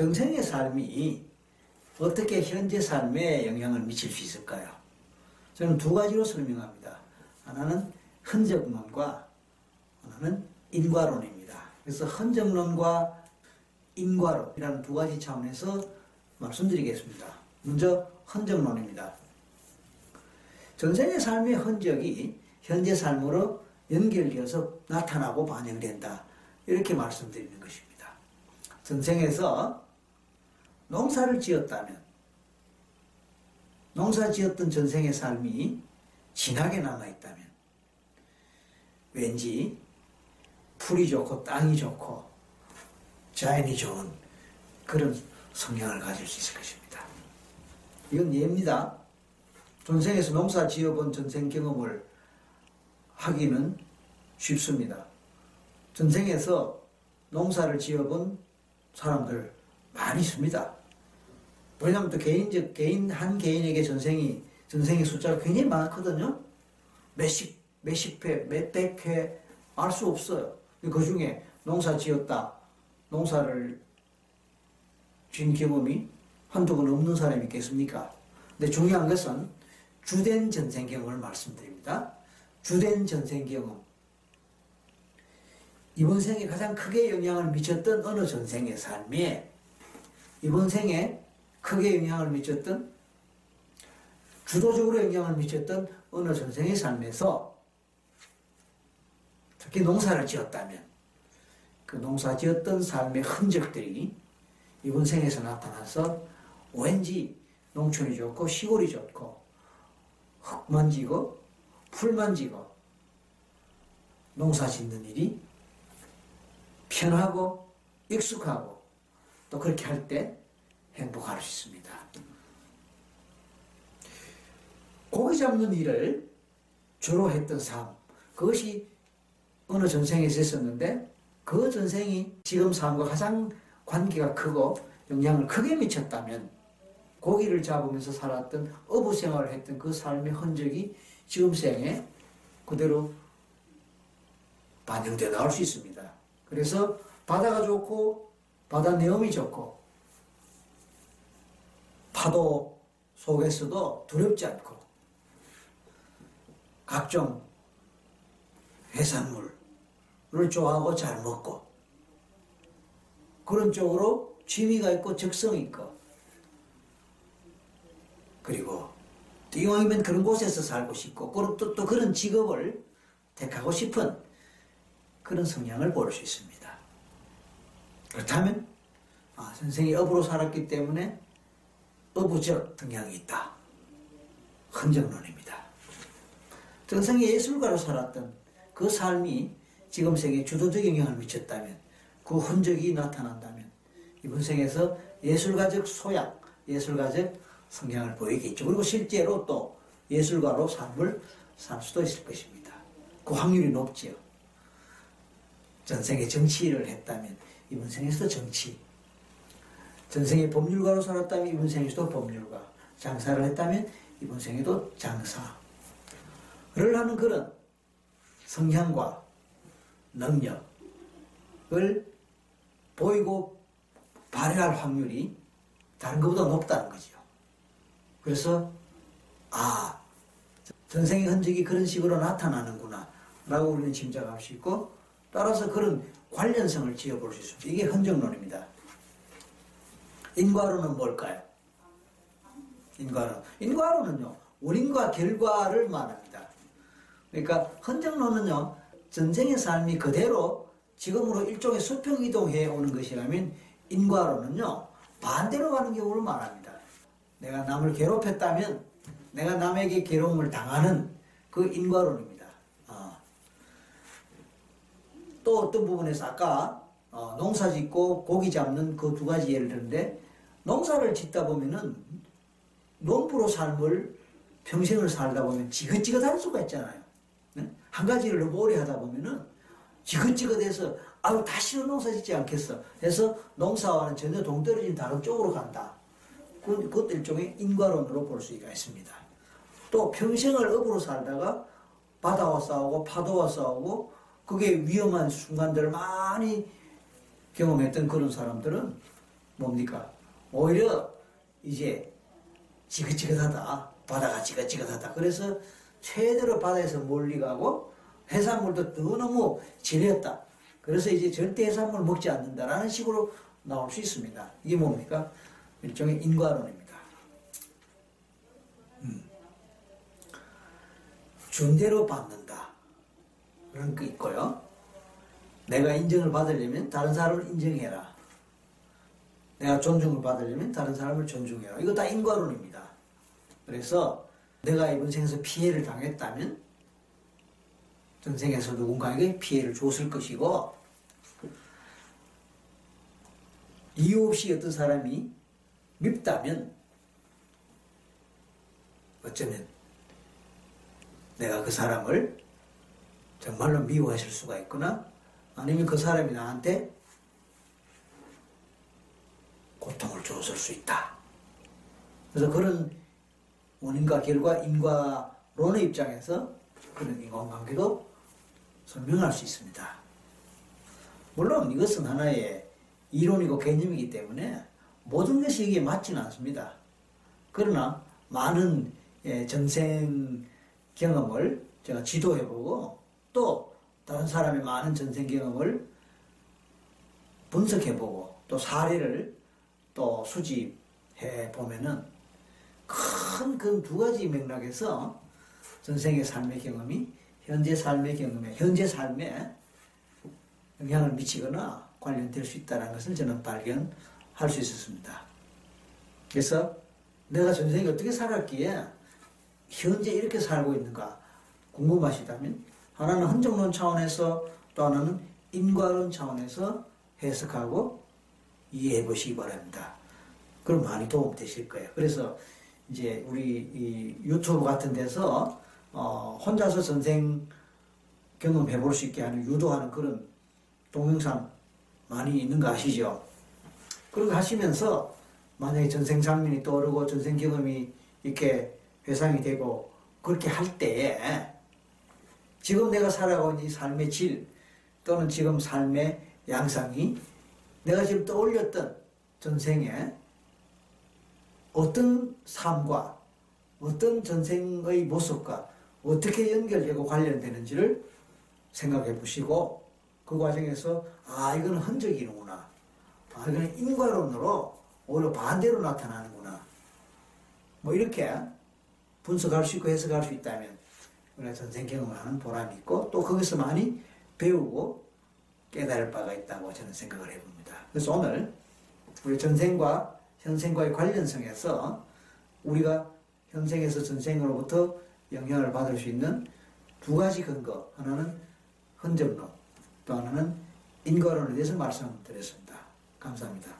정생의 삶이 어떻게 현재 삶에 영향을 미칠 수 있을까요? 저는 두 가지로 설명합니다. 하나는 흔적론과 하나는 인과론입니다. 그래서 흔적론과 인과론이라는 두 가지 차원에서 말씀드리겠습니다. 먼저 흔적론입니다. 전생의 삶의 흔적이 현재 삶으로 연결되어서 나타나고 반영된다. 이렇게 말씀드리는 것입니다. 전생에서 농사를 지었다면 농사 지었던 전생의 삶이 진하게 남아있다면 왠지 풀이 좋고 땅이 좋고 자연이 좋은 그런 성향을 가질 수 있을 것입니다. 이건 예입니다. 전생에서 농사 지어본 전생 경험을 하기는 쉽습니다. 전생에서 농사를 지어본 사람들 많이 있습니다. 왜냐하면 또 개인적, 개인, 한 개인에게 전생이, 전생의 숫자가 굉장히 많거든요. 몇십, 몇십 회, 몇백 회, 알 수 없어요. 그 중에 농사 지었다, 농사를 진 경험이 한두 번 없는 사람이 있겠습니까? 근데 중요한 것은 주된 전생 경험을 말씀드립니다. 주된 전생 경험. 이번 생에 가장 크게 영향을 미쳤던 어느 전생의 삶에 이번 생에 크게 영향을 미쳤던 주도적으로 영향을 미쳤던 어느 전생의 삶에서 특히 농사를 지었다면 그 농사 지었던 삶의 흔적들이 이번 생에서 나타나서 왠지 농촌이 좋고 시골이 좋고 흙만 지고 풀만 지고 농사 짓는 일이 편하고 익숙하고 또 그렇게 할 때 행복할 수 있습니다. 고기 잡는 일을 주로 했던 삶, 그것이 어느 전생에서 있었는데 그 전생이 지금 삶과 가장 관계가 크고 영향을 크게 미쳤다면 고기를 잡으면서 살았던 어부 생활을 했던 그 삶의 흔적이 지금 생에 그대로 반영되어 나올 수 있습니다. 그래서 바다가 좋고 바다 내음이 좋고 파도 속에서도 두렵지 않고 각종 해산물을 좋아하고 잘 먹고 그런 쪽으로 취미가 있고 적성이 있고 그리고 이왕이면 그런 곳에서 살고 싶고 또, 또 그런 직업을 택하고 싶은 그런 성향을 볼 수 있습니다. 그렇다면 아, 선생이 업으로 살았기 때문에 어부적 성향이 있다. 흔적론입니다. 전생에 예술가로 살았던 그 삶이 지금 생에 주도적 영향을 미쳤다면 그 흔적이 나타난다면 이번 생에서 예술가적 소양, 예술가적 성향을 보이겠죠. 그리고 실제로 또 예술가로 삶을 살 수도 있을 것입니다. 그 확률이 높지요. 전생에 정치를 했다면 이번 생에서도 정치. 전생에 법률가로 살았다면 이번 생에서도 법률가. 장사를 했다면 이번 생에도 장사를 하는 그런 성향과 능력을 보이고 발휘할 확률이 다른 것보다 높다는 거죠. 그래서 아 전생의 흔적이 그런 식으로 나타나는구나 라고 우리는 짐작할 수 있고 따라서 그런 관련성을 지어볼 수 있습니다. 이게 흔적론입니다. 인과론은 뭘까요? 인과론. 인과론은요, 원인과 결과를 말합니다. 그러니까 흔적론은요, 전생의 삶이 그대로 지금으로 일종의 수평 이동해 오는 것이라면 인과론은요, 반대로 가는 경우를 말합니다. 내가 남을 괴롭혔다면 내가 남에게 괴로움을 당하는 그 인과론입니다. 어. 또 어떤 부분에서 아까 어, 농사 짓고 고기 잡는 그 두 가지 예를 들는데 농사를 짓다 보면은 농부로 삶을 평생을 살다 보면 지긋지긋할 수가 있잖아요. 한 가지를 너무 오래 하다 보면은 지긋지긋해서 아유 다시는 농사 짓지 않겠어. 해서 농사와는 전혀 동떨어진 다른 쪽으로 간다. 그, 그것도 일종의 인과론으로 볼 수가 있습니다. 또 평생을 업으로 살다가 바다와 싸우고 파도와 싸우고 그게 위험한 순간들을 많이 경험했던 그런 사람들은 뭡니까? 오히려 이제 지긋지긋하다. 바다가 지긋지긋하다. 그래서 최대로 바다에서 멀리 가고 해산물도 더 너무 질렸다. 그래서 이제 절대 해산물 먹지 않는다라는 식으로 나올 수 있습니다. 이게 뭡니까? 일종의 인과론입니다. 음. 준대로 받는다. 그런 거 있고요. 내가 인정을 받으려면 다른 사람을 인정해라. 내가 존중을 받으려면 다른 사람을 존중해라. 이거 다 인과론입니다. 그래서 내가 이번 생에서 피해를 당했다면 전생에서 누군가에게 피해를 줬을 것이고 이유 없이 어떤 사람이 밉다면 어쩌면 내가 그 사람을 정말로 미워했을 수가 있거나 아니면 그 사람이 나한테 고통을 줬을 수 있다. 그래서 그런 원인과 결과, 인과론의 입장에서 그런 인간관계도 설명할 수 있습니다. 물론 이것은 하나의 이론이고 개념이기 때문에 모든 것이 이게 맞지는 않습니다. 그러나 많은 예, 전생 경험을 제가 지도해보고 또 다른 사람의 많은 전생 경험을 분석해보고 또 사례를 또 수집해 보면은 큰 그 두 가지 맥락에서 전생의 삶의 경험이 현재 삶의 경험에 현재 삶에 영향을 미치거나 관련될 수 있다는 것을 저는 발견할 수 있었습니다. 그래서 내가 전생에 어떻게 살았기에 현재 이렇게 살고 있는가 궁금하시다면 하나는 흔적론 차원에서 또 하나는 인과론 차원에서 해석하고 이해해 보시기 바랍니다. 그럼 많이 도움 되실 거예요. 그래서 이제 우리 유튜브 같은 데서 어 혼자서 전생 경험해 볼 수 있게 하는 유도하는 그런 동영상 많이 있는 거 아시죠? 그렇게 하시면서 만약에 전생 장면이 떠오르고 전생 경험이 이렇게 회상이 되고 그렇게 할 때에 지금 내가 살아가고 있는 이 삶의 질 또는 지금 삶의 양상이 내가 지금 떠올렸던 전생에 어떤 삶과 어떤 전생의 모습과 어떻게 연결되고 관련되는지를 생각해 보시고 그 과정에서 아 이거는 흔적이는구나. 아 이거는 인과론으로 오히려 반대로 나타나는구나. 뭐 이렇게 분석할 수 있고 해석할 수 있다면 우리가 전생 경험을 하는 보람이 있고 또 거기서 많이 배우고 깨달을 바가 있다고 저는 생각을 해봅니다. 그래서 오늘 우리 전생과 현생과의 관련성에서 우리가 현생에서 전생으로부터 영향을 받을 수 있는 두 가지 근거 하나는 흔적론 또 하나는 인과론에 대해서 말씀드렸습니다. 감사합니다.